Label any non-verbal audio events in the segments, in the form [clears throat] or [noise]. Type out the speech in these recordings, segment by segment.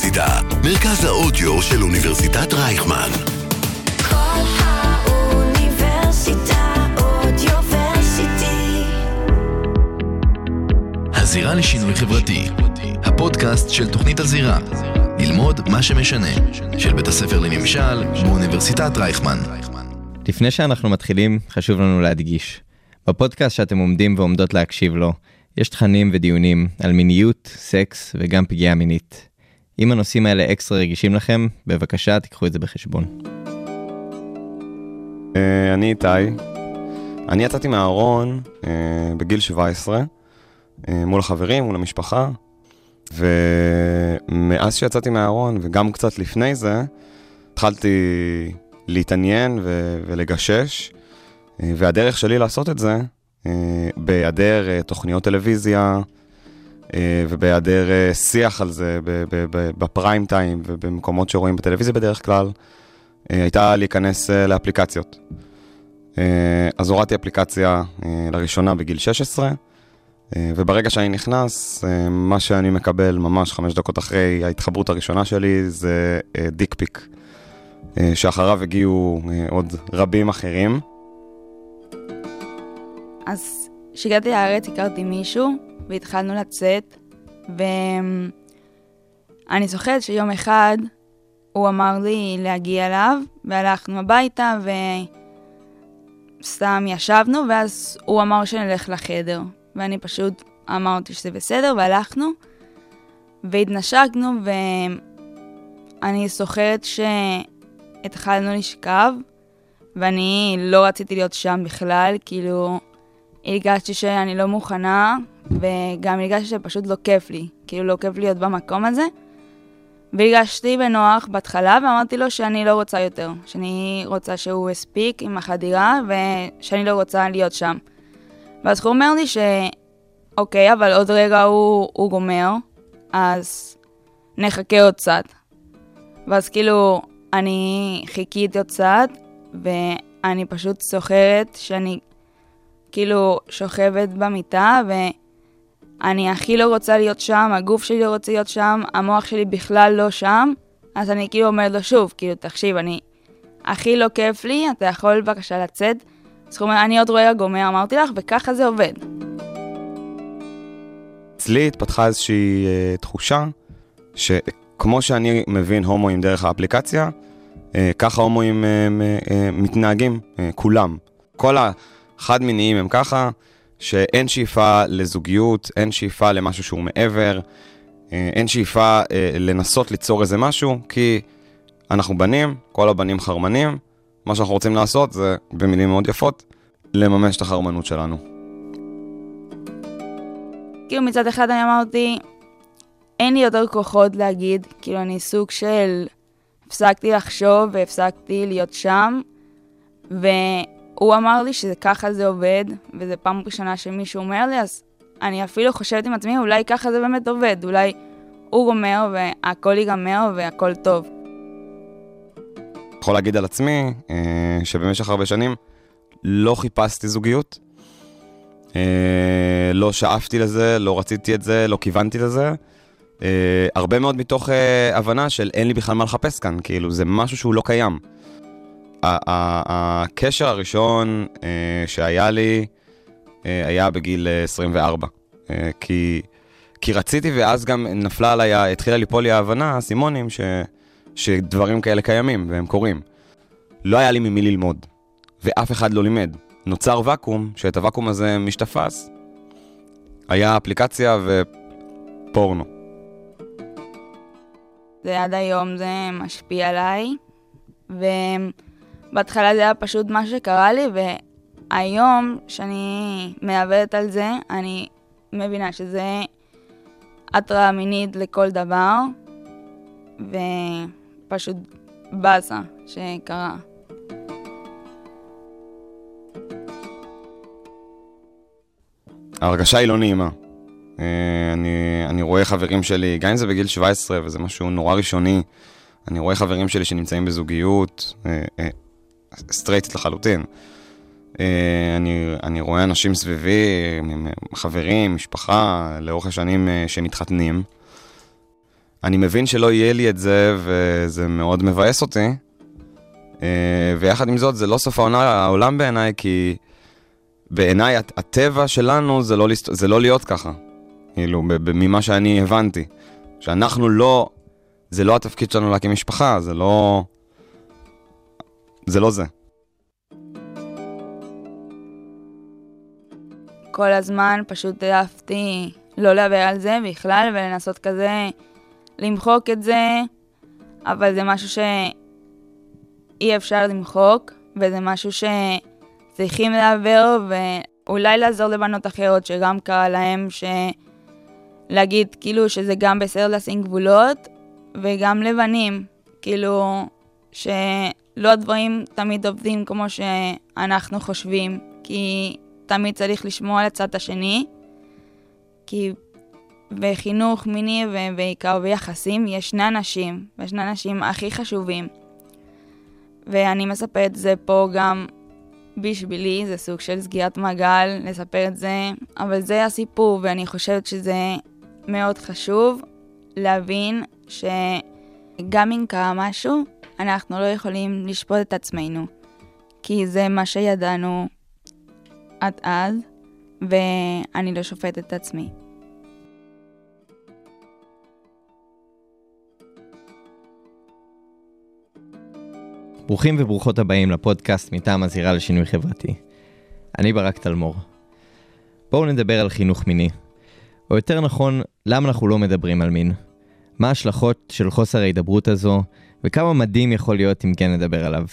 האוניברסיטה, מרכז האודיו של אוניברסיטת רייכמן. כל האוניברסיטה אודיוורסיטי. הזירה לשינוי חברתי, הפודקאסט של תוכנית הזירה. ללמוד מה שמשנה, של בית הספר לממשל באוניברסיטת רייכמן. לפני שאנחנו מתחילים, חשוב לנו להדגיש. בפודקאסט שאתם עומדים ועומדות להקשיב לו, יש תכנים ודיונים על מיניות, סקס וגם פגיעה מינית. אם הנושאים האלה אקסטרה רגישים לכם, בבקשה תיקחו את זה בחשבון. אה, אני איתי. אני יצאתי מהארון אה, בגיל 17, אה, מול החברים, מול המשפחה, ומאז שיצאתי מהארון, וגם קצת לפני זה, התחלתי להתעניין ו- ולגשש, והדרך שלי לעשות את זה, בהיעדר תוכניות טלוויזיה, ובהיעדר אה, שיח על זה בפריים טיים ובמקומות שרואים בטלוויזיה בדרך כלל, אה, הייתה להיכנס אה, לאפליקציות. אה, אז הורדתי אפליקציה אה, לראשונה בגיל 16, אה, וברגע שאני נכנס, אה, מה שאני מקבל ממש חמש דקות אחרי ההתחברות הראשונה שלי זה אה, דיק פיק, אה, שאחריו הגיעו אה, עוד רבים אחרים. אז כשהגעתי לארץ הכרתי מישהו, והתחלנו לצאת, ואני זוכרת שיום אחד הוא אמר לי להגיע אליו, והלכנו הביתה, וסתם ישבנו, ואז הוא אמר שנלך לחדר. ואני פשוט אמרתי שזה בסדר, והלכנו, והתנשקנו, ואני זוכרת שהתחלנו לשכב, ואני לא רציתי להיות שם בכלל, כאילו, הרגשתי שאני לא מוכנה, וגם הרגשתי שפשוט לא כיף לי, כאילו לא כיף להיות במקום הזה. והרגשתי בנוח בהתחלה, ואמרתי לו שאני לא רוצה יותר, שאני רוצה שהוא הספיק עם החדירה, ושאני לא רוצה להיות שם. ואז הוא אומר לי שאוקיי, אבל עוד רגע הוא, הוא גומר, אז נחכה עוד קצת. ואז כאילו, אני חיכיתי עוד קצת, ואני פשוט זוכרת שאני כאילו שוכבת במיטה, ואני הכי לא רוצה להיות שם, הגוף שלי לא רוצה להיות שם, המוח שלי בכלל לא שם, אז אני כאילו אומרת לו שוב, כאילו, תקשיב, אני הכי לא כיף לי, אתה יכול בבקשה לצאת? אז הוא אומר, אני עוד רגע גומר, אמרתי לך, וככה זה עובד. אצלי התפתחה איזושהי אה, תחושה שכמו שאני מבין הומואים דרך האפליקציה, אה, ככה הומואים אה, אה, מתנהגים, אה, כולם. כל החד-מיניים הם ככה, שאין שאיפה לזוגיות, אין שאיפה למשהו שהוא מעבר, אה, אין שאיפה אה, לנסות ליצור איזה משהו, כי אנחנו בנים, כל הבנים חרמנים, מה שאנחנו רוצים לעשות זה, במילים מאוד יפות, לממש את החרמנות שלנו. כאילו מצד אחד אני אמרתי, אין לי יותר כוחות להגיד, כאילו אני סוג של... הפסקתי לחשוב והפסקתי להיות שם, והוא אמר לי שככה זה עובד, וזו פעם ראשונה שמישהו אומר לי, אז אני אפילו חושבת עם עצמי, אולי ככה זה באמת עובד, אולי הוא גומר והכל ייגמר והכל טוב. יכול להגיד על עצמי אה, שבמשך הרבה שנים לא חיפשתי זוגיות, אה, לא שאפתי לזה, לא רציתי את זה, לא כיוונתי לזה. אה, הרבה מאוד מתוך אה, הבנה של אין לי בכלל מה לחפש כאן, כאילו זה משהו שהוא לא קיים. הקשר הראשון אה, שהיה לי אה, היה בגיל אה, 24. אה, כי, כי רציתי ואז גם נפלה עליי, התחילה ליפול לי ההבנה, האסימונים, שדברים כאלה קיימים והם קורים. לא היה לי ממי ללמוד, ואף אחד לא לימד. נוצר ואקום, שאת הוואקום הזה מי שתפס, היה אפליקציה ופורנו. זה עד היום זה משפיע עליי, ובהתחלה זה היה פשוט מה שקרה לי, והיום, שאני מעבדת על זה, אני מבינה שזה התראה מינית לכל דבר, ופשוט באסה שקרה. ההרגשה היא לא נעימה. אה, אני, אני רואה חברים שלי, גם אם זה בגיל 17 וזה משהו נורא ראשוני, אני רואה חברים שלי שנמצאים בזוגיות, אה, אה, סטרייטית לחלוטין. אה, אני, אני רואה אנשים סביבי, חברים, משפחה, לאורך השנים אה, שמתחתנים. אני מבין שלא יהיה לי את זה, וזה מאוד מבאס אותי. אה, ויחד עם זאת, זה לא סוף העונה, העולם בעיניי, כי בעיניי הט- הטבע שלנו זה לא. זה לא להיות ככה. כאילו, ממה שאני הבנתי. שאנחנו לא, זה לא התפקיד שלנו להקים משפחה, זה לא... זה לא זה. כל הזמן פשוט העדפתי לא לדבר על זה בכלל ולנסות כזה למחוק את זה, אבל זה משהו שאי אפשר למחוק, וזה משהו שצריכים לעבר, ואולי לעזור לבנות אחרות שגם קרה להם, להגיד כאילו שזה גם בסדר לשים גבולות, וגם לבנים, כאילו שלא הדברים תמיד עובדים כמו שאנחנו חושבים, כי תמיד צריך לשמוע על הצד השני, כי בחינוך מיני ובעיקר ביחסים יש שני אנשים, ושני האנשים הכי חשובים. ואני מספר את זה פה גם בשבילי, זה סוג של סגירת מעגל לספר את זה, אבל זה הסיפור, ואני חושבת שזה מאוד חשוב להבין שגם אם קרה משהו, אנחנו לא יכולים לשפוט את עצמנו, כי זה מה שידענו עד אז, ואני לא שופטת את עצמי. ברוכים וברוכות הבאים לפודקאסט מטעם הזירה לשינוי חברתי. אני ברק תלמור. בואו נדבר על חינוך מיני. או יותר נכון, למה אנחנו לא מדברים על מין. מה ההשלכות של חוסר ההידברות הזו, וכמה מדהים יכול להיות אם כן נדבר עליו.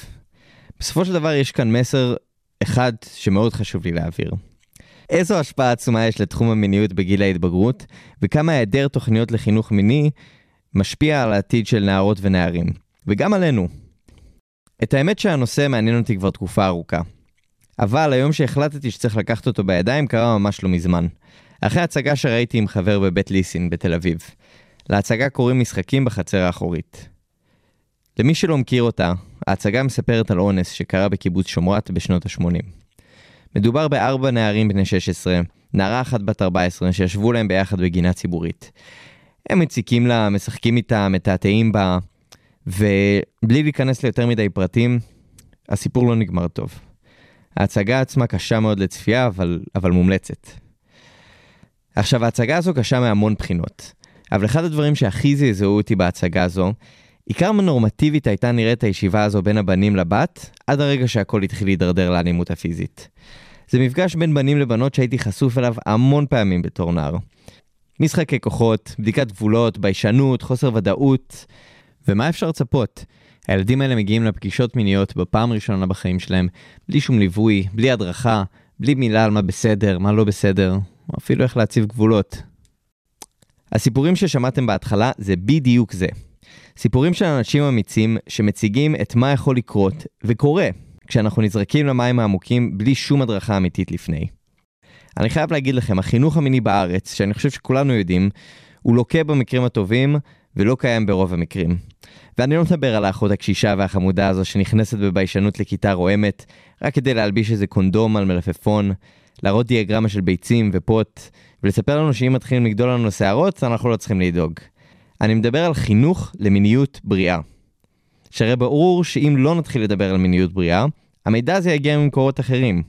בסופו של דבר יש כאן מסר אחד שמאוד חשוב לי להעביר. איזו השפעה עצומה יש לתחום המיניות בגיל ההתבגרות, וכמה היעדר תוכניות לחינוך מיני משפיע על העתיד של נערות ונערים, וגם עלינו. את האמת שהנושא מעניין אותי כבר תקופה ארוכה. אבל היום שהחלטתי שצריך לקחת אותו בידיים קרה ממש לא מזמן. אחרי הצגה שראיתי עם חבר בבית ליסין בתל אביב. להצגה קוראים משחקים בחצר האחורית. למי שלא מכיר אותה, ההצגה מספרת על אונס שקרה בקיבוץ שומרת בשנות ה-80. מדובר בארבע נערים בני 16, נערה אחת בת 14 שישבו להם ביחד בגינה ציבורית. הם מציקים לה, משחקים איתה, מתעתעים בה, ובלי להיכנס ליותר מדי פרטים, הסיפור לא נגמר טוב. ההצגה עצמה קשה מאוד לצפייה, אבל, אבל מומלצת. עכשיו, ההצגה הזו קשה מהמון בחינות, אבל אחד הדברים שהכי זעזעו אותי בהצגה הזו, כמה נורמטיבית הייתה נראית הישיבה הזו בין הבנים לבת, עד הרגע שהכל התחיל להידרדר לאלימות הפיזית. זה מפגש בין בנים לבנות שהייתי חשוף אליו המון פעמים בתור נער. משחקי כוחות, בדיקת גבולות, ביישנות, חוסר ודאות, ומה אפשר לצפות? הילדים האלה מגיעים לפגישות מיניות בפעם הראשונה בחיים שלהם, בלי שום ליווי, בלי הדרכה, בלי מילה על מה בסדר, מה לא בסדר, או אפילו איך להציב גבולות. הסיפורים ששמעתם בהתחלה זה בדיוק זה. סיפורים של אנשים אמיצים שמציגים את מה יכול לקרות, וקורה, כשאנחנו נזרקים למים העמוקים בלי שום הדרכה אמיתית לפני. אני חייב להגיד לכם, החינוך המיני בארץ, שאני חושב שכולנו יודעים, הוא לוקה במקרים הטובים, ולא קיים ברוב המקרים. ואני לא מדבר על האחות הקשישה והחמודה הזו שנכנסת בביישנות לכיתה רועמת, רק כדי להלביש איזה קונדום על מלפפון, להראות דיאגרמה של ביצים ופוט, ולספר לנו שאם מתחילים לגדול לנו שערות, אנחנו לא צריכים לדאוג. אני מדבר על חינוך למיניות בריאה. שהרי ברור שאם לא נתחיל לדבר על מיניות בריאה, המידע הזה יגיע ממקורות אחרים.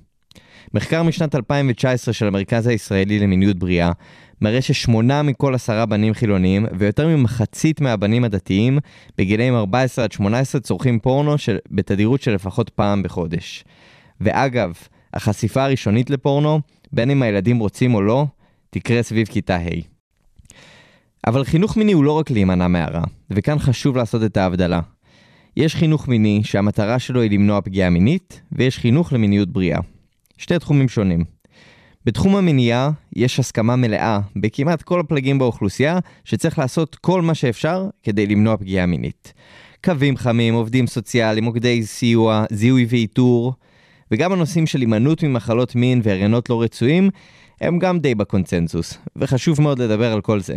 מחקר משנת 2019 של המרכז הישראלי למיניות בריאה מראה ששמונה מכל עשרה בנים חילוניים ויותר ממחצית מהבנים הדתיים בגילאים 14 עד 18 צורכים פורנו של, בתדירות של לפחות פעם בחודש. ואגב, החשיפה הראשונית לפורנו, בין אם הילדים רוצים או לא, תקרה סביב כיתה ה'. אבל חינוך מיני הוא לא רק להימנע מהרע, וכאן חשוב לעשות את ההבדלה. יש חינוך מיני שהמטרה שלו היא למנוע פגיעה מינית, ויש חינוך למיניות בריאה. שתי תחומים שונים. בתחום המניעה יש הסכמה מלאה בכמעט כל הפלגים באוכלוסייה שצריך לעשות כל מה שאפשר כדי למנוע פגיעה מינית. קווים חמים, עובדים סוציאליים, מוקדי סיוע, זיהוי ואיתור, וגם הנושאים של הימנעות ממחלות מין והריונות לא רצויים הם גם די בקונצנזוס, וחשוב מאוד לדבר על כל זה.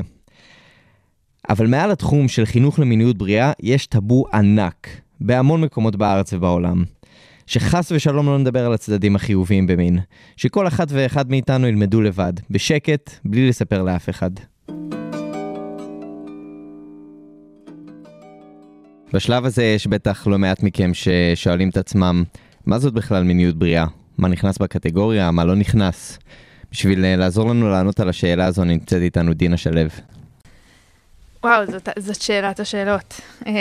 אבל מעל התחום של חינוך למיניות בריאה יש טאבו ענק בהמון מקומות בארץ ובעולם. שחס ושלום לא נדבר על הצדדים החיוביים במין, שכל אחת ואחד מאיתנו ילמדו לבד, בשקט, בלי לספר לאף אחד. בשלב הזה יש בטח לא מעט מכם ששואלים את עצמם, מה זאת בכלל מיניות בריאה? מה נכנס בקטגוריה, מה לא נכנס? בשביל אה, לעזור לנו לענות על השאלה הזו נמצאת איתנו דינה שלו. וואו, זאת, זאת שאלת השאלות. אמ,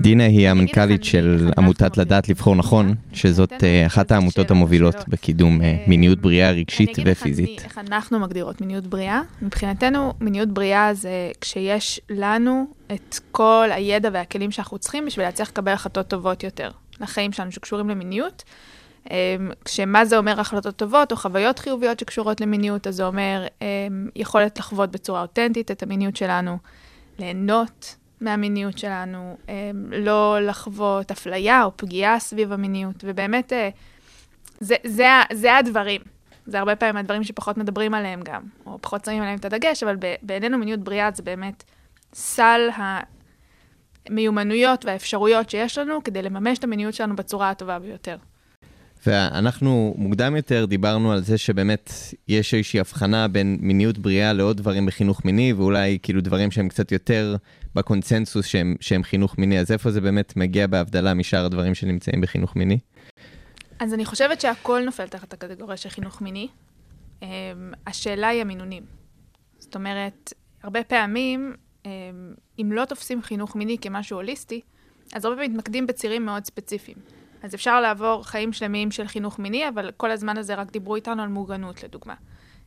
דינה היא המנכ"לית של עמותת לדעת לבחור נכון. שזאת אה, אחת העמותות שאלות המובילות ושאלות. בקידום אה, אה, מיניות בריאה רגשית אני אגיד לך ופיזית. איך אנחנו מגדירות מיניות בריאה. מבחינתנו, מיניות בריאה זה כשיש לנו את כל הידע והכלים שאנחנו צריכים בשביל להצליח לקבל החלטות טובות יותר לחיים שלנו שקשורים למיניות. כשמה זה אומר החלטות טובות או חוויות חיוביות שקשורות למיניות, אז זה אומר יכולת לחוות בצורה אותנטית את המיניות שלנו, ליהנות מהמיניות שלנו, אמ, לא לחוות אפליה או פגיעה סביב המיניות, ובאמת אה, זה, זה, זה הדברים. זה הרבה פעמים הדברים שפחות מדברים עליהם גם, או פחות שמים עליהם את הדגש, אבל בעינינו מיניות בריאה זה באמת סל המיומנויות והאפשרויות שיש לנו כדי לממש את המיניות שלנו בצורה הטובה ביותר. ואנחנו מוקדם יותר דיברנו על זה שבאמת יש איזושהי הבחנה בין מיניות בריאה לעוד דברים בחינוך מיני, ואולי כאילו דברים שהם קצת יותר בקונצנזוס שהם, שהם חינוך מיני, אז איפה זה באמת מגיע בהבדלה משאר הדברים שנמצאים בחינוך מיני? אז אני חושבת שהכל נופל תחת הקטגוריה של חינוך מיני. Um, השאלה היא המינונים. זאת אומרת, הרבה פעמים, um, אם לא תופסים חינוך מיני כמשהו הוליסטי, אז הרבה פעמים מתמקדים בצירים מאוד ספציפיים. אז אפשר לעבור חיים שלמים של חינוך מיני, אבל כל הזמן הזה רק דיברו איתנו על מוגנות, לדוגמה.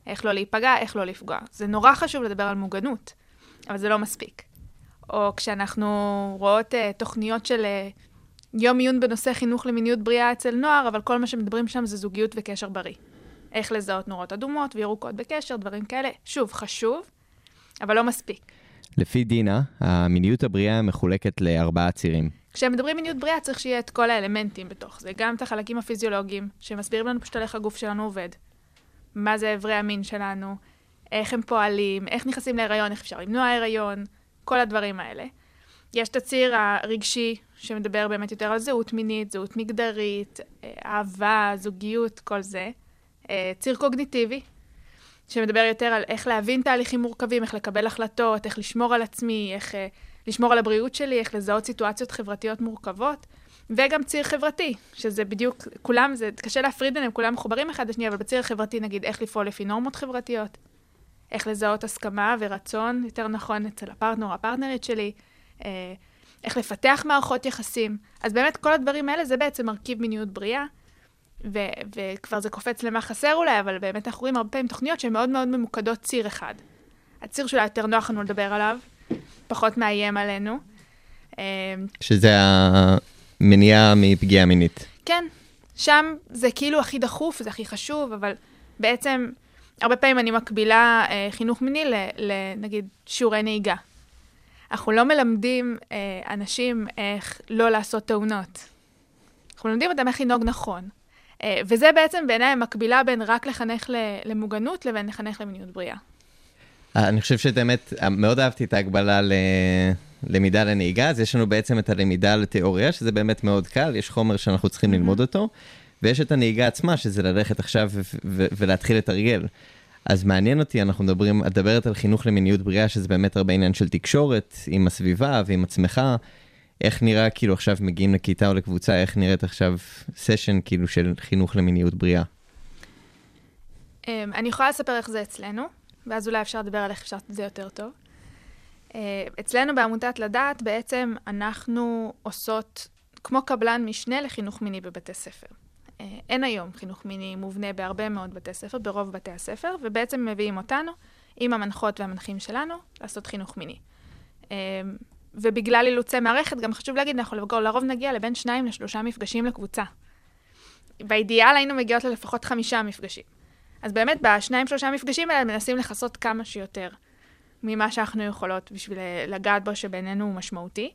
איך לא להיפגע, איך לא לפגוע. זה נורא חשוב לדבר על מוגנות, אבל זה לא מספיק. או כשאנחנו רואות uh, תוכניות של uh, יום עיון בנושא חינוך למיניות בריאה אצל נוער, אבל כל מה שמדברים שם זה זוגיות וקשר בריא. איך לזהות נורות אדומות וירוקות בקשר, דברים כאלה. שוב, חשוב, אבל לא מספיק. לפי דינה, המיניות הבריאה מחולקת לארבעה צירים. כשמדברים מיניות בריאה צריך שיהיה את כל האלמנטים בתוך זה, גם את החלקים הפיזיולוגיים, שמסבירים לנו פשוט על איך הגוף שלנו עובד, מה זה אברי המין שלנו, איך הם פועלים, איך נכנסים להיריון, איך אפשר למנוע הריון, כל הדברים האלה. יש את הציר הרגשי, שמדבר באמת יותר על זהות מינית, זהות מגדרית, אה, אהבה, זוגיות, כל זה. אה, ציר קוגניטיבי, שמדבר יותר על איך להבין תהליכים מורכבים, איך לקבל החלטות, איך לשמור על עצמי, איך אה, לשמור על הבריאות שלי, איך לזהות סיטואציות חברתיות מורכבות, וגם ציר חברתי, שזה בדיוק, כולם, זה קשה להפריד ביניהם, כולם מחוברים אחד לשני, אבל בציר החברתי נגיד איך לפעול לפי נורמות חברתיות, איך לזהות הסכמה ורצון, יותר נכון, אצל הפרטנר או הפרטנרית שלי, אה, איך לפתח מערכות יחסים. אז באמת כל הדברים האלה זה בעצם מרכיב מיניות בריאה, ו- וכבר זה קופץ למה חסר אולי, אבל באמת אנחנו רואים הרבה פעמים תוכניות שהן מאוד מאוד ממוקדות ציר אחד. הציר שאולי יותר נוח לנו לדבר עליו, פחות מאיים עלינו. אה, שזה המניעה מפגיעה מינית. כן, שם זה כאילו הכי דחוף, זה הכי חשוב, אבל בעצם, הרבה פעמים אני מקבילה אה, חינוך מיני לנגיד שיעורי נהיגה. אנחנו לא מלמדים אה, אנשים איך לא לעשות תאונות. אנחנו מלמדים אותם איך לנהוג נכון. אה, וזה בעצם בעיניי המקבילה בין רק לחנך למוגנות לבין לחנך למיניות בריאה. אני חושב שבאמת, מאוד אהבתי את ההגבלה ללמידה לנהיגה, אז יש לנו בעצם את הלמידה לתיאוריה, שזה באמת מאוד קל, יש חומר שאנחנו צריכים ללמוד אותו, ויש את הנהיגה עצמה, שזה ללכת עכשיו ו- ו- ולהתחיל לתרגל. אז מעניין אותי, אנחנו מדברים, את מדברת על חינוך למיניות בריאה, שזה באמת הרבה עניין של תקשורת עם הסביבה ועם עצמך. איך נראה, כאילו עכשיו מגיעים לכיתה או לקבוצה, איך נראית עכשיו סשן כאילו של חינוך למיניות בריאה? אמ, אני יכולה לספר איך זה אצלנו, ואז אולי אפשר לדבר על איך אפשר לעשות את זה יותר טוב. אה, אצלנו בעמותת לדעת, בעצם אנחנו עושות כמו קבלן משנה לחינוך מיני בבתי ספר. אה, אין היום חינוך מיני מובנה בהרבה מאוד בתי ספר, ברוב בתי הספר, ובעצם מביאים אותנו, עם המנחות והמנחים שלנו, לעשות חינוך מיני. אה, ובגלל אילוצי מערכת, גם חשוב להגיד, אנחנו לרוב נגיע לבין שניים לשלושה מפגשים לקבוצה. באידיאל היינו מגיעות ללפחות חמישה מפגשים. אז באמת, בשניים, שלושה מפגשים האלה מנסים לכסות כמה שיותר ממה שאנחנו יכולות בשביל אה, לגעת בו שבעינינו הוא משמעותי.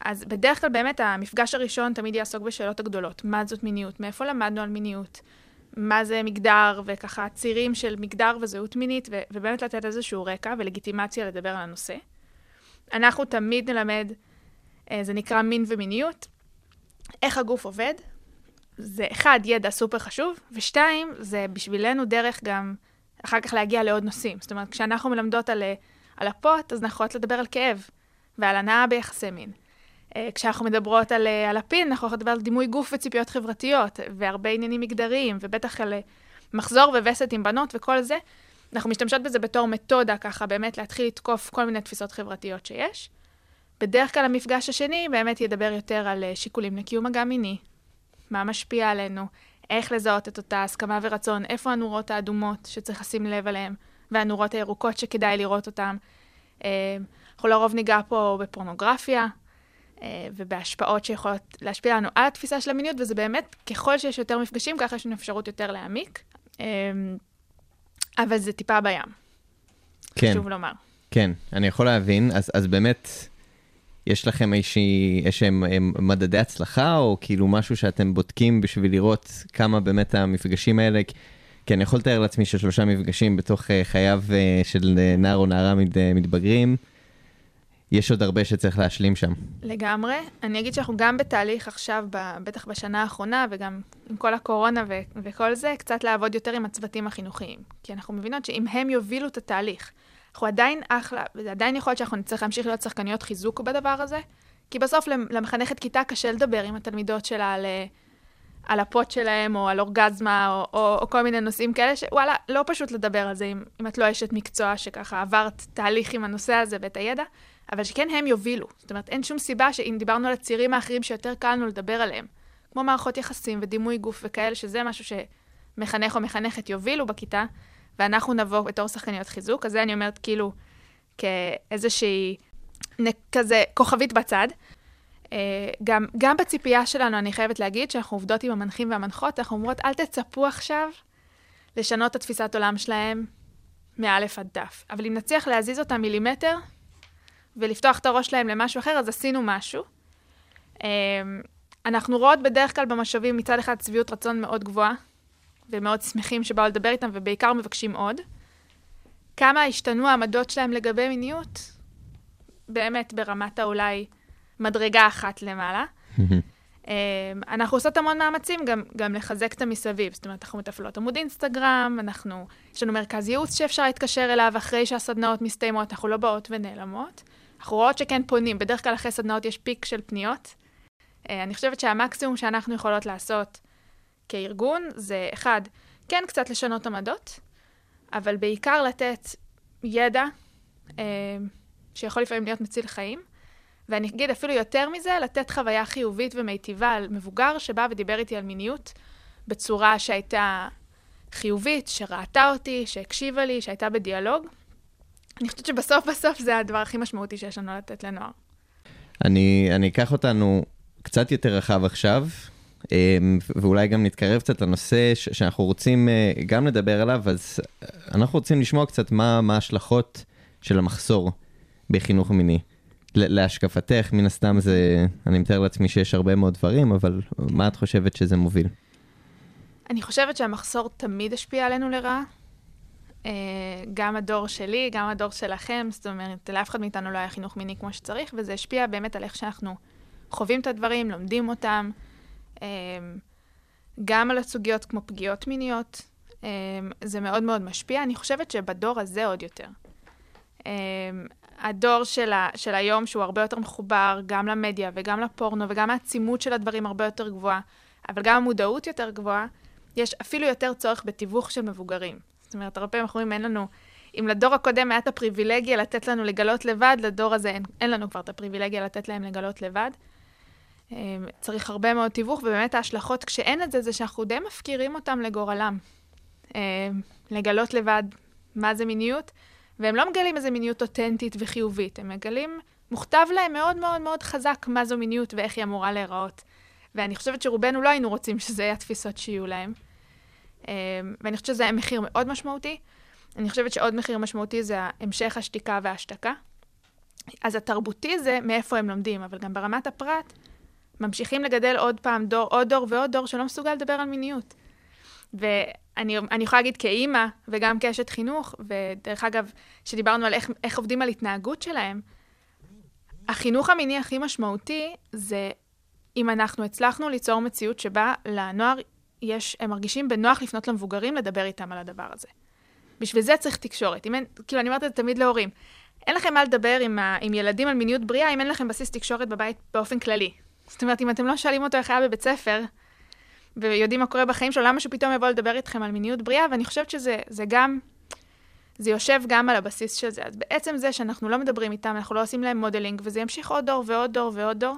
אז בדרך כלל באמת המפגש הראשון תמיד יעסוק בשאלות הגדולות. מה זאת מיניות? מאיפה למדנו על מיניות? מה זה מגדר? וככה צירים של מגדר וזהות מינית, ו- ובאמת לתת איזשהו רקע ולגיטימציה לדבר על הנושא. אנחנו תמיד נלמד, אה, זה נקרא מין ומיניות, איך הגוף עובד, זה אחד, ידע סופר חשוב, ושתיים, זה בשבילנו דרך גם אחר כך להגיע לעוד נושאים. זאת אומרת, כשאנחנו מלמדות על, אה, על הפוט, אז אנחנו יכולות לדבר על כאב ועל הנאה ביחסי מין. אה, כשאנחנו מדברות על, אה, על הפין, אנחנו יכולות לדבר על דימוי גוף וציפיות חברתיות, והרבה עניינים מגדריים, ובטח על מחזור ווסת עם בנות וכל זה. אנחנו משתמשות בזה בתור מתודה, ככה באמת להתחיל לתקוף כל מיני תפיסות חברתיות שיש. בדרך כלל המפגש השני באמת ידבר יותר על שיקולים לקיום מגע מיני, מה משפיע עלינו, איך לזהות את אותה הסכמה ורצון, איפה הנורות האדומות שצריך לשים לב אליהן, והנורות הירוקות שכדאי לראות אותן. אה, אנחנו לרוב ניגע פה בפורנוגרפיה, אה, ובהשפעות שיכולות להשפיע לנו על התפיסה של המיניות, וזה באמת, ככל שיש יותר מפגשים, ככה יש לנו אפשרות יותר להעמיק. אה, אבל זה טיפה בים, כן, חשוב לומר. כן, אני יכול להבין. אז, אז באמת, יש לכם איזושהי, איזשהם הם, מדדי הצלחה, או כאילו משהו שאתם בודקים בשביל לראות כמה באמת המפגשים האלה, כי- אני יכול לתאר לעצמי ששלושה מפגשים בתוך אה, חייו אה, של אה, נער או נערה מת, מתבגרים, יש עוד הרבה שצריך להשלים שם. לגמרי. אני אגיד שאנחנו גם בתהליך עכשיו, בטח בשנה האחרונה, וגם עם כל הקורונה וכל זה, קצת לעבוד יותר עם הצוותים החינוכיים. כי אנחנו מבינות שאם הם יובילו את התהליך, אנחנו עדיין אחלה, וזה עדיין יכול להיות שאנחנו נצטרך להמשיך להיות שחקניות חיזוק בדבר הזה, כי בסוף למ- למחנכת כיתה קשה לדבר עם התלמידות שלה על, אה, על הפוט שלהם, או על אורגזמה, או, או, או כל מיני נושאים כאלה, שוואלה, לא פשוט לדבר על זה אם, אם את לא אשת מקצוע שככה עברת תהליך עם הנושא הזה ואת הידע, אבל שכן הם יובילו. זאת אומרת, אין שום סיבה שאם דיברנו על הצירים האחרים שיותר קל לנו לדבר עליהם, כמו מערכות יחסים ודימוי גוף וכאלה, שזה משהו שמחנך או מחנכת יובילו בכיתה, ואנחנו נבוא בתור שחקניות חיזוק, אז זה אני אומרת כאילו כאיזושהי כזה כוכבית בצד. אה, גם, גם בציפייה שלנו, אני חייבת להגיד, שאנחנו עובדות עם המנחים והמנחות, אנחנו אומרות, אל תצפו עכשיו לשנות את התפיסת עולם שלהם מאלף עד דף. אבל אם נצליח להזיז אותם מילימטר, ולפתוח את הראש שלהם למשהו אחר, אז עשינו משהו. אה, אנחנו רואות בדרך כלל במשאבים מצד אחד שביעות רצון מאוד גבוהה, ומאוד שמחים שבאו לדבר איתם, ובעיקר מבקשים עוד. כמה השתנו העמדות שלהם לגבי מיניות? באמת ברמת האולי מדרגה אחת למעלה. [laughs] אה, אנחנו עושות המון מאמצים גם, גם לחזק את המסביב. זאת אומרת, אנחנו מתפעלות עמוד אינסטגרם, אנחנו, יש לנו מרכז ייעוץ שאפשר להתקשר אליו אחרי שהסדנאות מסתיימות, אנחנו לא באות ונעלמות. אנחנו רואות שכן פונים, בדרך כלל אחרי סדנאות יש פיק של פניות. אה, אני חושבת שהמקסימום שאנחנו יכולות לעשות כארגון זה, אחד, כן קצת לשנות עמדות, אבל בעיקר לתת ידע אה, שיכול לפעמים להיות מציל חיים. ואני אגיד אפילו יותר מזה, לתת חוויה חיובית ומיטיבה על מבוגר שבא ודיבר איתי על מיניות בצורה שהייתה חיובית, שראתה אותי, שהקשיבה לי, שהייתה בדיאלוג. אני חושבת שבסוף בסוף זה הדבר הכי משמעותי שיש לנו לתת לנוער. אני, אני אקח אותנו קצת יותר רחב עכשיו, ואולי גם נתקרב קצת לנושא שאנחנו רוצים אה, גם לדבר עליו, אז אה, אנחנו רוצים לשמוע קצת מה, ההשלכות של המחסור בחינוך מיני. להשקפתך, מן הסתם זה, אני מתאר לעצמי שיש הרבה מאוד דברים, אבל מה את חושבת שזה מוביל? אני חושבת שהמחסור תמיד השפיע עלינו לרעה. אה, גם הדור שלי, גם הדור שלכם, זאת אומרת, לאף אחד מאיתנו לא היה חינוך מיני כמו שצריך, וזה השפיע באמת על איך שאנחנו חווים את הדברים, לומדים אותם, גם על הסוגיות כמו פגיעות מיניות. אה, זה מאוד מאוד משפיע. אני חושבת שבדור הזה עוד יותר. אה, הדור של, ה, של היום, שהוא הרבה יותר מחובר גם למדיה וגם לפורנו, וגם העצימות של הדברים הרבה יותר גבוהה, אבל גם המודעות יותר גבוהה, יש אפילו יותר צורך בתיווך של מבוגרים. זאת אומרת, הרבה פעמים אנחנו אומרים, אין לנו, אם לדור הקודם היה את הפריבילגיה לתת לנו לגלות לבד, לדור הזה אין, אין לנו כבר את הפריבילגיה לתת להם לגלות לבד. אה, צריך הרבה מאוד תיווך, ובאמת ההשלכות כשאין את זה, זה שאנחנו די מפקירים אותם לגורלם. אה, לגלות לבד מה זה מיניות, והם לא מגלים איזה מיניות אותנטית וחיובית, הם מגלים, מוכתב להם מאוד מאוד מאוד חזק מה זו מיניות ואיך היא אמורה להיראות. ואני חושבת שרובנו לא היינו רוצים שזה יהיה התפיסות שיהיו להם. אה, ואני חושבת שזה היה מחיר מאוד משמעותי. אני חושבת שעוד מחיר משמעותי זה המשך השתיקה וההשתקה. אז התרבותי זה מאיפה הם לומדים, אבל גם ברמת הפרט, ממשיכים לגדל עוד פעם דור, עוד דור ועוד דור שלא מסוגל לדבר על מיניות. ואני אני יכולה להגיד כאימא וגם כאשת חינוך, ודרך אגב, כשדיברנו על איך, איך עובדים על התנהגות שלהם, החינוך המיני הכי משמעותי זה אם אנחנו הצלחנו ליצור מציאות שבה לנוער יש, הם מרגישים בנוח לפנות למבוגרים לדבר איתם על הדבר הזה. בשביל זה צריך תקשורת. אם אין, כאילו, אני אומרת את זה תמיד להורים. אין לכם מה לדבר עם, ה, עם ילדים על מיניות בריאה אם אין לכם בסיס תקשורת בבית באופן כללי. זאת אומרת, אם אתם לא שואלים אותו איך היה בבית ספר, ויודעים מה קורה בחיים שלו, למה שהוא פתאום יבוא לדבר איתכם על מיניות בריאה? ואני חושבת שזה זה גם, זה יושב גם על הבסיס של זה. אז בעצם זה שאנחנו לא מדברים איתם, אנחנו לא עושים להם modeling, וזה ימשיך עוד דור ועוד דור ועוד דור.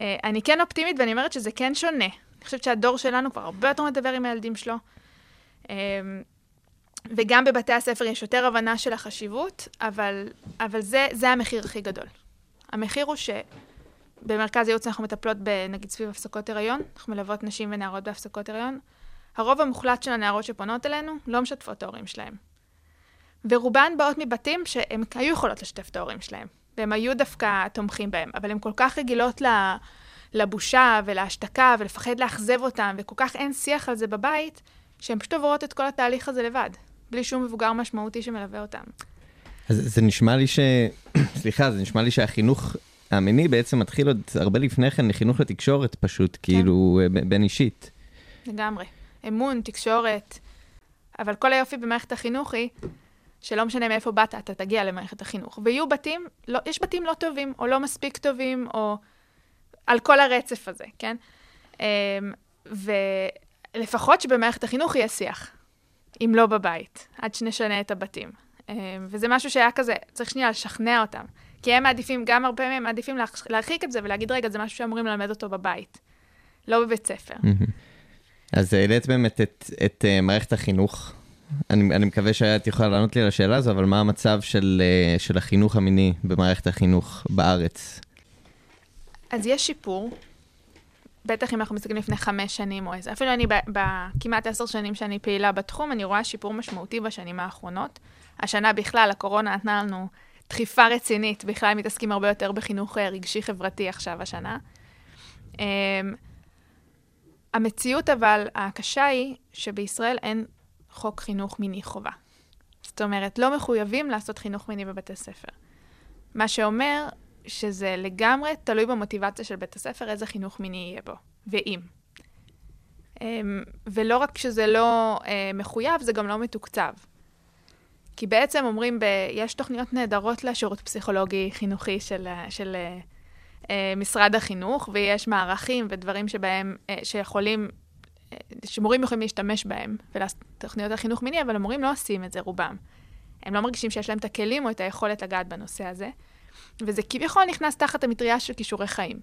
אה, אני כן אופטימית, ואני אומרת שזה כן שונה. אני חושבת שהדור שלנו כבר הרבה יותר מדבר עם הילדים שלו. אה, וגם בבתי הספר יש יותר הבנה של החשיבות, אבל, אבל זה, זה המחיר הכי גדול. המחיר הוא שבמרכז הייעוץ אנחנו מטפלות, נגיד סביב הפסקות הריון, אנחנו מלוות נשים ונערות בהפסקות הריון. הרוב המוחלט של הנערות שפונות אלינו לא משתפות את ההורים שלהם. ורובן באות מבתים שהן היו יכולות לשתף את ההורים שלהם, והם היו דווקא תומכים בהם, אבל הן כל כך רגילות לבושה ולהשתקה ולפחד לאכזב אותם, וכל כך אין שיח על זה בבית, שהן פשוט עוברות את כל התהליך הזה לבד. בלי שום מבוגר משמעותי שמלווה אותם. אז זה נשמע לי ש... [coughs] סליחה, זה נשמע לי שהחינוך המיני בעצם מתחיל עוד הרבה לפני כן לחינוך לתקשורת פשוט, כן. כאילו בין אישית. לגמרי. אמון, תקשורת. אבל כל היופי במערכת החינוך היא שלא משנה מאיפה באת, אתה תגיע למערכת החינוך. ויהיו בתים, לא, יש בתים לא טובים, או לא מספיק טובים, או על כל הרצף הזה, כן? אמ, ולפחות שבמערכת החינוך יהיה שיח. אם לא בבית, עד שנשנה את הבתים. אמ, וזה משהו שהיה כזה, צריך שנייה לשכנע אותם. כי הם מעדיפים, גם הרבה מהם מעדיפים להרחיק את זה ולהגיד, רגע, זה משהו שאמורים ללמד אותו בבית, לא בבית ספר. אז העלית באמת את, את uh, מערכת החינוך. אני, אני מקווה שאת יכולה לענות לי על השאלה הזו, אבל מה המצב של, uh, של החינוך המיני במערכת החינוך בארץ? אז יש שיפור. בטח אם אנחנו מסתכלים לפני חמש שנים או איזה. אפילו אני בכמעט עשר שנים שאני פעילה בתחום, אני רואה שיפור משמעותי בשנים האחרונות. השנה בכלל, הקורונה נתנה לנו דחיפה רצינית, בכלל מתעסקים הרבה יותר בחינוך אה, רגשי-חברתי עכשיו השנה. אמ, המציאות אבל הקשה היא שבישראל אין חוק חינוך מיני חובה. זאת אומרת, לא מחויבים לעשות חינוך מיני בבתי ספר. מה שאומר שזה לגמרי תלוי במוטיבציה של בית הספר, איזה חינוך מיני יהיה בו, ואם. אמ, ולא רק שזה לא אה, מחויב, זה גם לא מתוקצב. כי בעצם אומרים, ב, יש תוכניות נהדרות לשירות פסיכולוגי חינוכי של, של uh, משרד החינוך, ויש מערכים ודברים שבהם, uh, שיכולים, uh, שמורים יכולים להשתמש בהם, ולתוכניות החינוך מיני, אבל המורים לא עושים את זה, רובם. הם לא מרגישים שיש להם את הכלים או את היכולת לגעת בנושא הזה. וזה כביכול נכנס תחת המטריה של כישורי חיים.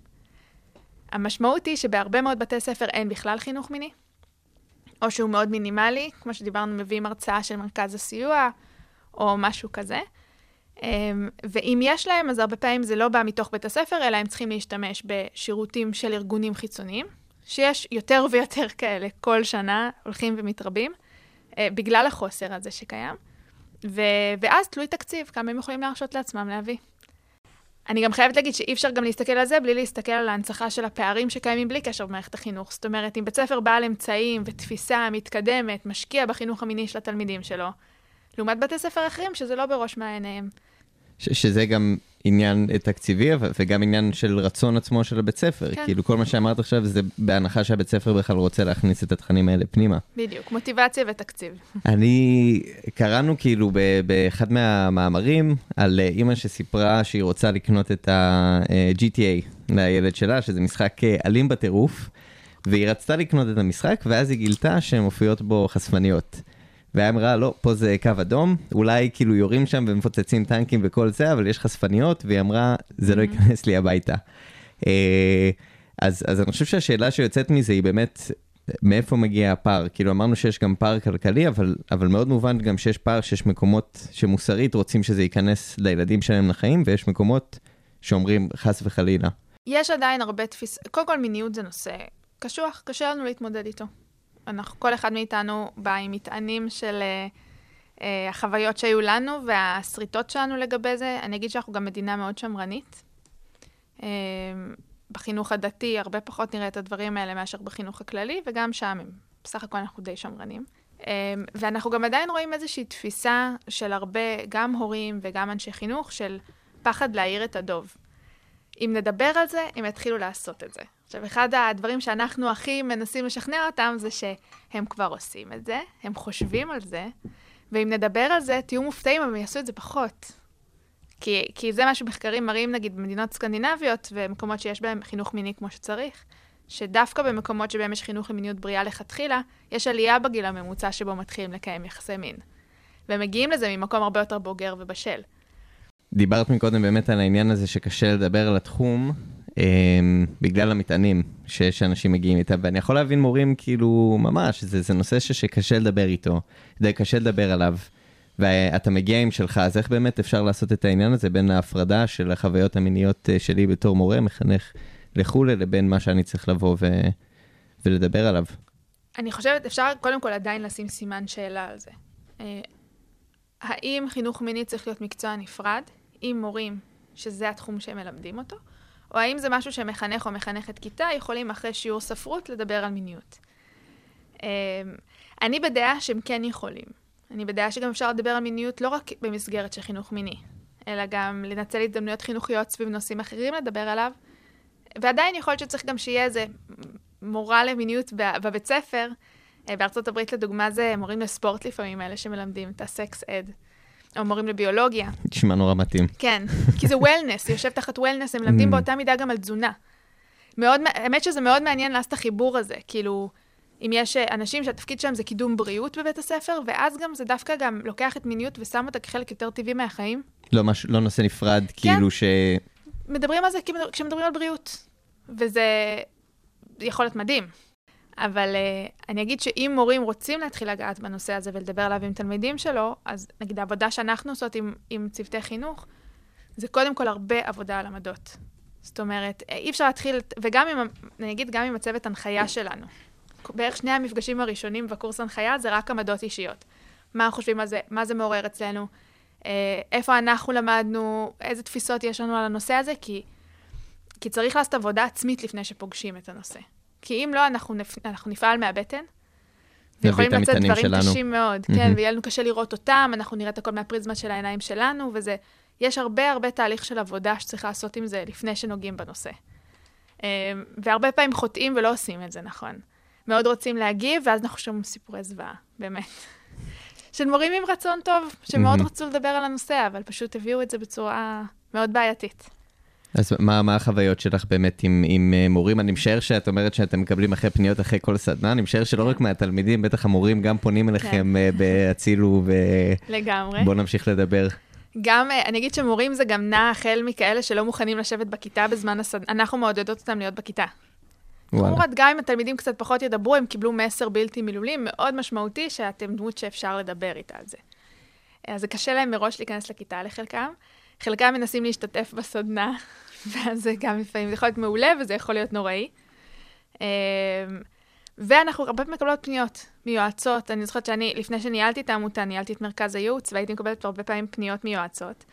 המשמעות היא שבהרבה מאוד בתי ספר אין בכלל חינוך מיני, או שהוא מאוד מינימלי, כמו שדיברנו, מביאים הרצאה של מרכז הסיוע, או משהו כזה. אמ, ואם יש להם, אז הרבה פעמים זה לא בא מתוך בית הספר, אלא הם צריכים להשתמש בשירותים של ארגונים חיצוניים, שיש יותר ויותר כאלה כל שנה, הולכים ומתרבים, אה, בגלל החוסר הזה שקיים. ו- ואז תלוי תקציב, כמה הם יכולים להרשות לעצמם להביא. אני גם חייבת להגיד שאי אפשר גם להסתכל על זה בלי להסתכל על ההנצחה של הפערים שקיימים בלי קשר במערכת החינוך. זאת אומרת, אם בית ספר בעל אמצעים ותפיסה מתקדמת, משקיע בחינוך המיני של התלמידים שלו, לעומת בתי ספר אחרים שזה לא בראש מעייניהם. ש- שזה גם עניין תקציבי וגם עניין של רצון עצמו של הבית ספר. כן. כאילו כל מה שאמרת עכשיו זה בהנחה שהבית ספר בכלל רוצה להכניס את התכנים האלה פנימה. בדיוק, מוטיבציה ותקציב. אני, קראנו כאילו באחד מהמאמרים על אה, אימא שסיפרה שהיא רוצה לקנות את ה-GTA לילד שלה, שזה משחק אה, אלים בטירוף, והיא רצתה לקנות את המשחק ואז היא גילתה שהן מופיעות בו חשפניות. והיה אמרה, לא, פה זה קו אדום, אולי כאילו יורים שם ומפוצצים טנקים וכל זה, אבל יש חשפניות, והיא אמרה, זה לא mm-hmm. ייכנס לי הביתה. אה, אז, אז אני חושב שהשאלה שיוצאת מזה היא באמת, מאיפה מגיע הפער? כאילו אמרנו שיש גם פער כלכלי, אבל, אבל מאוד מובן גם שיש פער שיש מקומות שמוסרית רוצים שזה ייכנס לילדים שלהם לחיים, ויש מקומות שאומרים חס וחלילה. יש עדיין הרבה תפיס... קודם כל מיניות זה נושא קשוח, קשה לנו להתמודד איתו. אנחנו, כל אחד מאיתנו בא עם מטענים של uh, uh, החוויות שהיו לנו והשריטות שלנו לגבי זה. אני אגיד שאנחנו גם מדינה מאוד שמרנית. Uh, בחינוך הדתי הרבה פחות נראה את הדברים האלה מאשר בחינוך הכללי, וגם שם הם, בסך הכל אנחנו די שמרנים. ואנחנו גם עדיין רואים איזושהי תפיסה של הרבה, גם הורים וגם אנשי חינוך, של פחד להעיר את הדוב. אם נדבר על זה, הם יתחילו לעשות את זה. עכשיו, אחד הדברים שאנחנו הכי מנסים לשכנע אותם זה שהם כבר עושים את זה, הם חושבים על זה, ואם נדבר על זה, תהיו מופתעים, אבל הם יעשו את זה פחות. כי, כי זה מה שמחקרים מראים, נגיד, במדינות סקנדינביות ומקומות שיש בהם חינוך מיני כמו שצריך, שדווקא במקומות שבהם יש חינוך למיניות בריאה לכתחילה, יש עלייה בגיל הממוצע שבו מתחילים לקיים יחסי מין. ומגיעים לזה ממקום הרבה יותר בוגר ובשל. דיברת מקודם באמת על העניין הזה שקשה לדבר על התחום, בגלל המטענים שיש אנשים מגיעים איתם, ואני יכול להבין מורים כאילו, ממש, זה, זה נושא ש, שקשה לדבר איתו, די קשה לדבר עליו, ואתה מגיע עם שלך, אז איך באמת אפשר לעשות את העניין הזה בין ההפרדה של החוויות המיניות אה, שלי בתור מורה, מחנך לכולי, לבין מה שאני צריך לבוא ו, ולדבר עליו? אני חושבת, אפשר קודם כל עדיין לשים סימן שאלה על זה. אה, האם חינוך מיני צריך להיות מקצוע נפרד, עם מורים שזה התחום שהם מלמדים אותו, או האם זה משהו שמחנך או מחנכת כיתה יכולים אחרי שיעור ספרות לדבר על מיניות. אה, אני בדעה שהם כן יכולים. אני בדעה שגם אפשר לדבר על מיניות לא רק במסגרת של חינוך מיני, אלא גם לנצל הזדמנויות חינוכיות סביב נושאים אחרים לדבר עליו, ועדיין יכול להיות שצריך גם שיהיה איזה מורה למיניות בבית ספר. אה, בארצות הברית, לדוגמה, זה מורים לספורט לפעמים, אלה שמלמדים את הסקס אד, או מורים לביולוגיה. נשמע נורא מתאים. כן, כי זה וולנס, יושב תחת וולנס, הם מלמדים Mm. באותה מידה גם על תזונה. מאוד, האמת שזה מאוד מעניין לעשות את החיבור הזה, כאילו, אם יש אה, אנשים שהתפקיד שלהם זה קידום בריאות בבית הספר, ואז גם זה דווקא גם לוקח את מיניות ושם אותה כחלק יותר טבעי מהחיים. לא, מש, לא נושא נפרד, כאילו ש... מדברים על זה כשמדברים על בריאות, וזה יכול להיות מדהים. אבל uh, אני אגיד שאם מורים רוצים להתחיל לגעת בנושא הזה ולדבר עליו עם תלמידים שלו, אז נגיד העבודה שאנחנו עושות עם, עם צוותי חינוך, זה קודם כל הרבה עבודה על עמדות. זאת אומרת, אה, אי אפשר להתחיל, וגם עם, אני אגיד, גם עם הצוות הנחיה שלנו. בערך שני המפגשים הראשונים בקורס הנחיה זה רק עמדות אישיות. מה חושבים על זה, מה זה מעורר אצלנו, אה, איפה אנחנו למדנו, איזה תפיסות יש לנו על הנושא הזה, כי, כי צריך לעשות עבודה עצמית לפני שפוגשים את הנושא. כי אם לא, אנחנו, נפ, אנחנו נפעל מהבטן, ויכולים את לצאת דברים שלנו. קשים מאוד, מהמם. כן, ויהיה לנו קשה לראות אותם, אנחנו נראה את הכל מהפריזמה של העיניים שלנו, וזה, יש הרבה הרבה תהליך של עבודה שצריך לעשות עם זה לפני שנוגעים בנושא. אה, והרבה פעמים חוטאים ולא עושים את זה נכון. מאוד רוצים להגיב, ואז אנחנו שומעים סיפורי זוועה, באמת. של מורים עם רצון טוב, שמאוד מהמם. רצו לדבר על הנושא, אבל פשוט הביאו את זה בצורה מאוד בעייתית. אז מה, מה החוויות שלך באמת עם, עם אה, מורים? אני משער שאת אומרת שאתם מקבלים אחרי פניות אחרי כל סדנה, אני משער שלא רק מהתלמידים, בטח המורים גם פונים אליכם אה, בהצילו לגמרי. ובואו נמשיך לדבר. גם, אה, אני אגיד שמורים זה גם נע החל מכאלה שלא מוכנים לשבת בכיתה בזמן הסדנה, אנחנו מעודדות אותם להיות בכיתה. וואלה. כמובן, גם אם התלמידים קצת פחות ידברו, הם קיבלו מסר בלתי מילולי מאוד משמעותי, שאתם דמות שאפשר לדבר איתה על זה. אז זה קשה להם מראש להיכנס לכיתה לחלקם. חלקם מנסים להשתתף בסדנה, ואז זה גם לפעמים, זה יכול להיות מעולה וזה יכול להיות נוראי. אמ, ואנחנו הרבה פעמים מקבלות פניות מיועצות. אני זוכרת שאני, לפני שניהלתי את העמותה, ניהלתי את מרכז הייעוץ, והייתי מקבלת הרבה פעמים פניות מיועצות,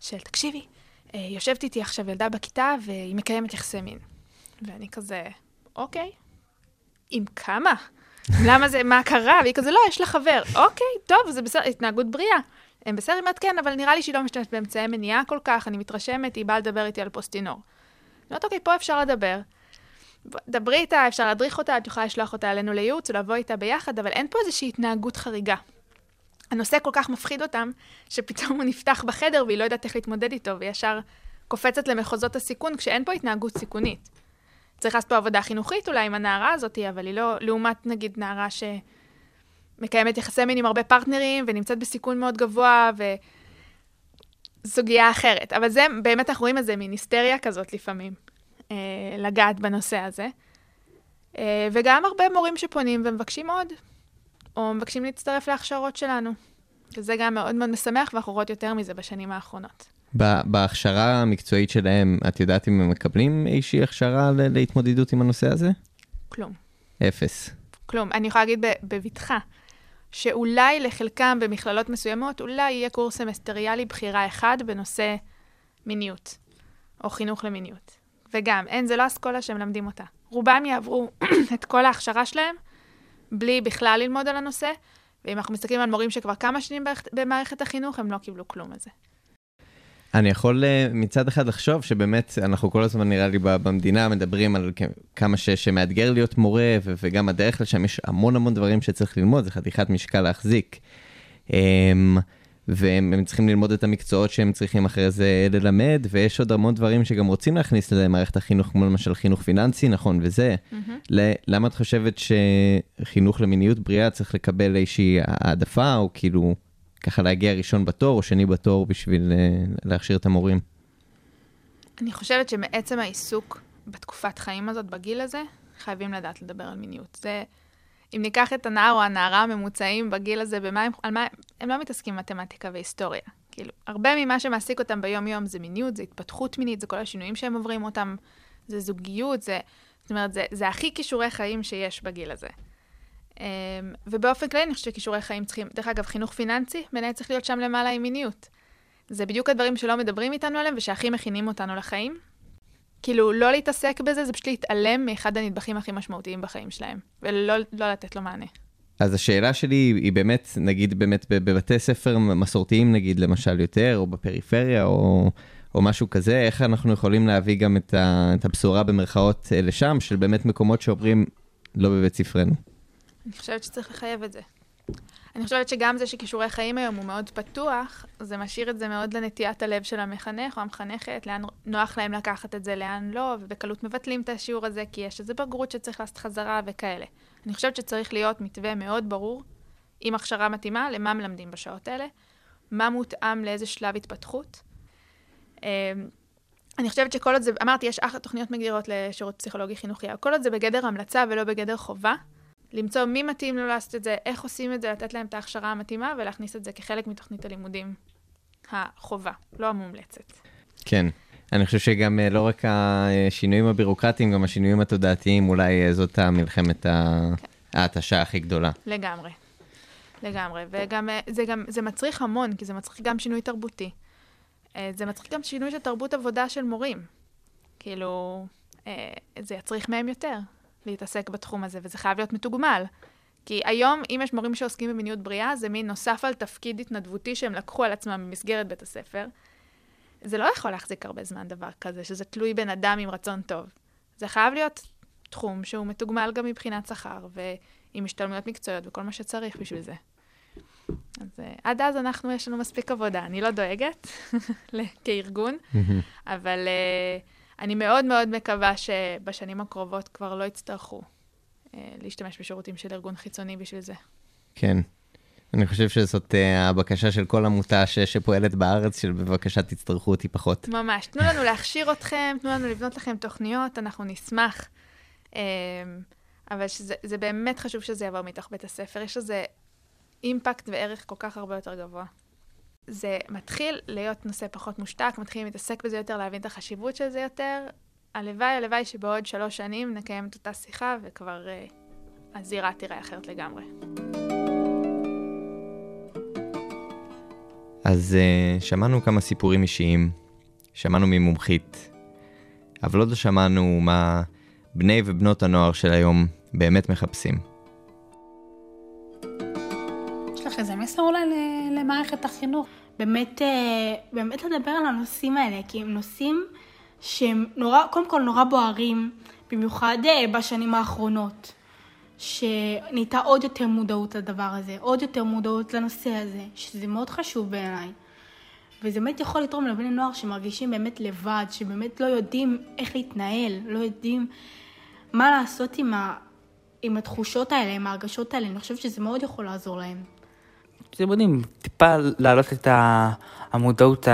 של, תקשיבי, אה, יושבת איתי עכשיו ילדה בכיתה והיא מקיימת יחסי מין. ואני כזה, אוקיי, עם כמה? למה זה, מה קרה? והיא כזה, לא, יש לה חבר. אוקיי, טוב, זה בסדר, התנהגות בריאה. הם בסדר, היא אומרת, כן, אבל נראה לי שהיא לא משתמשת באמצעי מניעה כל כך, אני מתרשמת, היא באה לדבר איתי על פוסטינור. אני אומרת, אוקיי, פה אפשר לדבר. דברי איתה, אפשר להדריך אותה, את יכולה לשלוח אותה אלינו לייעוץ, או לבוא איתה ביחד, אבל אין פה איזושהי התנהגות חריגה. הנושא כל כך מפחיד אותם, שפתאום הוא נפתח בחדר והיא לא יודעת איך להתמודד איתו, וישר קופצת למחוזות הסיכון, כשאין פה התנהגות סיכונית. צריך לעשות פה עבודה חינוכית אולי עם הנערה הזאת, אבל היא לא, לעומת נגיד נערה שמקיימת יחסי מין עם הרבה פרטנרים, ונמצאת בסיכון מאוד גבוה, וסוגיה אחרת. אבל זה, באמת אנחנו רואים את זה מין היסטריה כזאת לפעמים, אה, לגעת בנושא הזה. אה, וגם הרבה מורים שפונים ומבקשים עוד, או מבקשים להצטרף להכשרות שלנו. וזה גם מאוד מאוד משמח, ואנחנו רואות יותר מזה בשנים האחרונות. בהכשרה המקצועית שלהם, את יודעת אם הם מקבלים איזושהי הכשרה להתמודדות עם הנושא הזה? כלום. אפס. כלום. אני יכולה להגיד בבטחה, שאולי לחלקם במכללות מסוימות, אולי יהיה קורס סמסטריאלי בחירה אחד בנושא מיניות, או חינוך למיניות. וגם, אין, זה לא אסכולה שהם מלמדים אותה. רובם יעברו [clears throat] את כל ההכשרה שלהם, בלי בכלל ללמוד על הנושא, ואם אנחנו מסתכלים על מורים שכבר כמה שנים במערכת- החינוך, הם לא קיבלו כלום על זה. אני יכול אה, מצד אחד לחשוב שבאמת אנחנו כל הזמן נראה לי במדינה מדברים על כמה ש- שמאתגר להיות מורה ו- וגם הדרך לשם יש המון המון דברים שצריך ללמוד, זה חתיכת משקל להחזיק. אמ, והם הם צריכים ללמוד את המקצועות שהם צריכים אחרי זה ללמד, ויש עוד המון דברים שגם רוצים להכניס למערכת החינוך, כמו למשל חינוך פיננסי, נכון, וזה. ל- למה את חושבת שחינוך למיניות בריאה צריך לקבל איזושהי העדפה, או כאילו ככה להגיע ראשון בתור או שני בתור בשביל אה, להכשיר את המורים? אני חושבת שמעצם העיסוק בתקופת חיים הזאת, בגיל הזה, חייבים לדעת לדבר על מיניות. זה, אם ניקח את הנער או הנערה הממוצעים בגיל הזה, במה הם, על מה, הם לא מתעסקים במתמטיקה והיסטוריה. כאילו, הרבה ממה שמעסיק אותם ביום-יום זה מיניות, זה התפתחות מינית, זה כל השינויים שהם עוברים אותם, זה זוגיות, זה, זאת אומרת, זה, זה הכי כישורי חיים שיש בגיל הזה. אמ, ובאופן כללי, אני חושבת שכישורי חיים צריכים, דרך אגב, חינוך פיננסי, בעיניי צריך להיות שם למעלה עם מיניות. זה בדיוק הדברים שלא מדברים איתנו עליהם ושהכי מכינים אותנו לחיים. כאילו, לא להתעסק בזה, זה פשוט להתעלם מאחד הנדבכים הכי משמעותיים בחיים שלהם, ולא לא לתת לו מענה. אז השאלה שלי היא באמת, נגיד באמת בב- בבתי ספר מסורתיים נגיד למשל יותר, או בפריפריה, או, או משהו כזה, איך אנחנו יכולים להביא גם את, ה, את הבשורה במרכאות אה, לשם, של באמת מקומות שאומרים לא בבית ספרנו. אני חושבת שצריך לחייב את זה. אני חושבת שגם זה שכישורי חיים היום הוא מאוד פתוח, זה משאיר את זה מאוד לנטיית הלב של המחנך או המחנכת, לאן נוח להם לקחת את זה, לאן לא, ובקלות מבטלים את השיעור הזה, כי יש איזו בגרות שצריך לעשות חזרה וכאלה. אני חושבת שצריך להיות מתווה מאוד ברור, עם הכשרה מתאימה, למה מלמדים בשעות האלה, מה מותאם לאיזה שלב התפתחות. אמ, אני חושבת שכל עוד זה, אמרתי, יש אחלה תוכניות מגדירות לשירות פסיכולוגי חינוכי, אבל כל עוד זה בגדר המלצה ולא בגדר חובה, למצוא מי מתאים לו לעשות את זה, איך עושים את זה, לתת להם את ההכשרה המתאימה ולהכניס את זה כחלק מתוכנית הלימודים החובה, לא המומלצת. כן. אני חושב שגם אה, לא רק השינויים הבירוקרטיים, גם השינויים התודעתיים, אולי אה, זאת המלחמת ה- ההתשה הכי גדולה. לגמרי. לגמרי. וגם אה, זה, גם, זה מצריך המון, כי זה מצריך גם שינוי תרבותי. זה מצריך גם שינוי של תרבות עבודה של מורים. כאילו, זה יצריך מהם יותר להתעסק בתחום הזה, וזה חייב להיות מתוגמל. כי היום, אם יש מורים שעוסקים במיניות בריאה, זה מין נוסף על תפקיד התנדבותי שהם לקחו על עצמם במסגרת בית הספר. זה לא יכול להחזיק הרבה זמן דבר כזה, שזה תלוי בן אדם עם רצון טוב. זה חייב להיות תחום שהוא מתוגמל גם מבחינת שכר, ועם השתלמויות מקצועיות וכל מה שצריך בשביל זה. אז uh, עד אז אנחנו, יש לנו מספיק עבודה. אני לא דואגת [laughs] כארגון, אבל uh, אני מאוד מאוד מקווה שבשנים הקרובות כבר לא יצטרכו uh, להשתמש בשירותים של ארגון חיצוני בשביל זה. כן. אני חושב שזאת אה, הבקשה של כל עמותה ש- שפועלת בארץ, של בבקשה תצטרכו אותי פחות. ממש. תנו לנו להכשיר אתכם, תנו לנו לבנות לכם תוכניות, אנחנו נשמח. אמ, אבל שזה, זה באמת חשוב שזה יבוא מתוך בית הספר. יש לזה אימפקט וערך כל כך הרבה יותר גבוה. זה מתחיל להיות נושא פחות מושתק, מתחילים להתעסק בזה יותר, להבין את החשיבות של זה יותר. הלוואי, הלוואי שבעוד שלוש שנים נקיים את אותה שיחה וכבר uh, הזירה תיראה אחרת לגמרי. אז uh, שמענו כמה סיפורים אישיים, שמענו ממומחית, אבל עוד לא שמענו מה בני ובנות הנוער של היום באמת מחפשים. יש לך איזה מסר אולי ל- למערכת החינוך? באמת, אה, באמת לדבר על הנושאים האלה, כי הם נושאים שהם נורא, קודם כל נורא בוערים, במיוחד אה, בשנים האחרונות, שנהייתה עוד יותר מודעות לדבר הזה, עוד יותר מודעות לנושא הזה, שזה מאוד חשוב בעיניי. וזה באמת יכול לתרום לבני נוער שמרגישים באמת לבד, שבאמת לא יודעים איך להתנהל, לא יודעים מה לעשות עם, ה, עם התחושות האלה, עם ההרגשות האלה, אני חושבת שזה מאוד יכול לעזור להם. אתם יודעים, טיפה להעלות את המודעות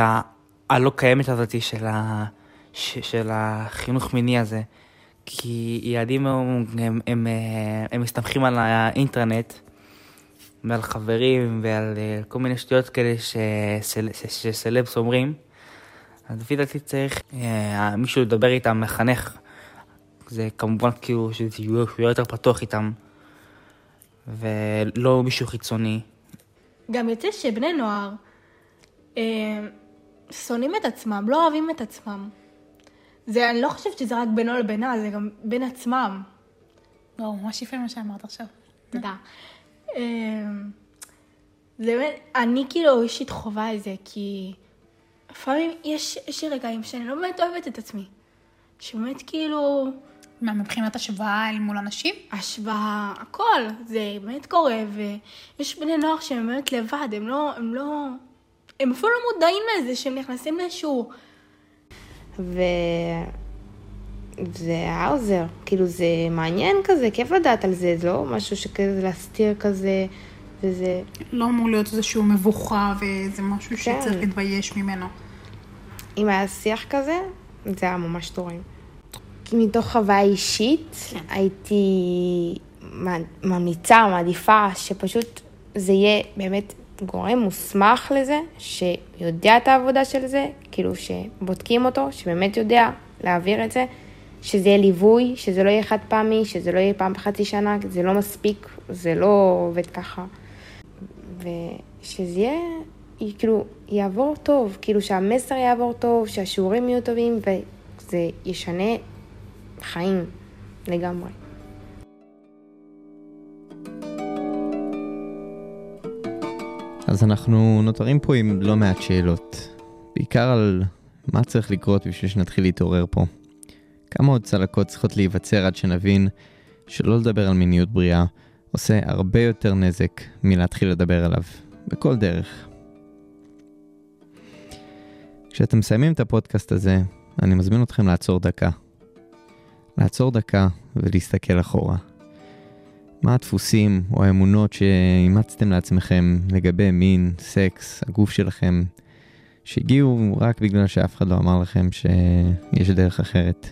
הלא קיימת הזאת של, ה, ש, של החינוך מיני הזה. כי ילדים הם, הם, הם, אה, הם מסתמכים על האינטרנט ועל חברים ועל אה, כל מיני שטויות כאלה שסלבס אומרים. אז לפי דעתי צריך אה, מישהו לדבר איתם, מחנך. זה כמובן כאילו שזה יהיה יותר פתוח איתם. ולא מישהו חיצוני. גם יוצא שבני נוער אה, שונאים את עצמם, לא אוהבים את עצמם. זה, אני לא חושבת שזה רק בינו לבינה, זה גם בין עצמם. לא, ממש יפה מה שאמרת עכשיו. תודה. אה, זה באמת, אני כאילו אישית חווה את זה, כי לפעמים יש, יש רגעים שאני לא באמת אוהבת את עצמי. שבאמת כאילו, מה, מבחינת השוואה אל מול אנשים? השוואה, הכל, זה באמת קורה, ויש בני נוער שהם באמת לבד, הם לא, הם לא, הם אפילו לא מודעים לזה שהם נכנסים לאיזשהו... ו... זה היה עוזר, כאילו זה מעניין כזה, כיף לדעת על זה, זה לא משהו שכזה להסתיר כזה, וזה... לא אמור להיות איזשהו מבוכה וזה משהו כן. שצריך להתבייש ממנו. אם היה שיח כזה, זה היה ממש תורם. כי מתוך חוויה אישית, הייתי מע- ממליצה, מעדיפה, שפשוט זה יהיה באמת גורם מוסמך לזה, שיודע את העבודה של זה, כאילו שבודקים אותו, שבאמת יודע להעביר את זה, שזה יהיה ליווי, שזה לא יהיה חד פעמי, שזה לא יהיה פעם בחצי שנה, זה לא מספיק, זה לא עובד ככה. ושזה יהיה, כאילו, יעבור טוב, כאילו שהמסר יעבור טוב, שהשיעורים יהיו טובים, וזה ישנה חיים לגמרי. אז אנחנו נותרים פה עם לא מעט שאלות, בעיקר על מה צריך לקרות בשביל שנתחיל להתעורר פה. כמה עוד צלקות צריכות להיווצר עד שנבין שלא לדבר על מיניות בריאה עושה הרבה יותר נזק מלהתחיל לדבר עליו, בכל דרך. כשאתם מסיימים את הפודקאסט הזה, אני מזמין אתכם לעצור דקה. לעצור דקה ולהסתכל אחורה. מה הדפוסים או האמונות שאימצתם לעצמכם לגבי מין, סקס, הגוף שלכם, שהגיעו רק בגלל שאף אחד לא אמר לכם שיש דרך אחרת.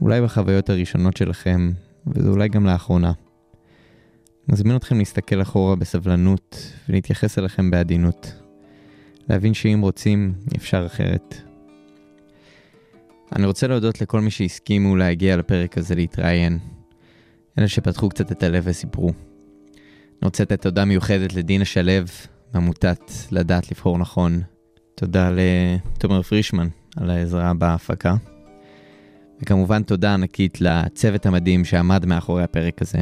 אולי בחוויות הראשונות שלכם, וזה אולי גם לאחרונה. מזמין אתכם להסתכל אחורה בסבלנות ולהתייחס אליכם בעדינות. להבין שאם רוצים, אפשר אחרת. אני רוצה להודות לכל מי שהסכימו להגיע לפרק הזה להתראיין. אלה שפתחו קצת את הלב וסיפרו. אני רוצה לתת תודה מיוחדת לדינה שלו מעמותת לדעת לבחור נכון. תודה לתומר פרישמן על העזרה בהפקה. וכמובן תודה ענקית לצוות המדהים שעמד מאחורי הפרק הזה.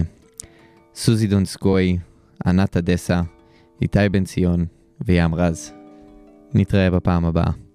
סוזי דונסקוי, ענת אדסה, איתי בן ציון וים רז. נתראה בפעם הבאה.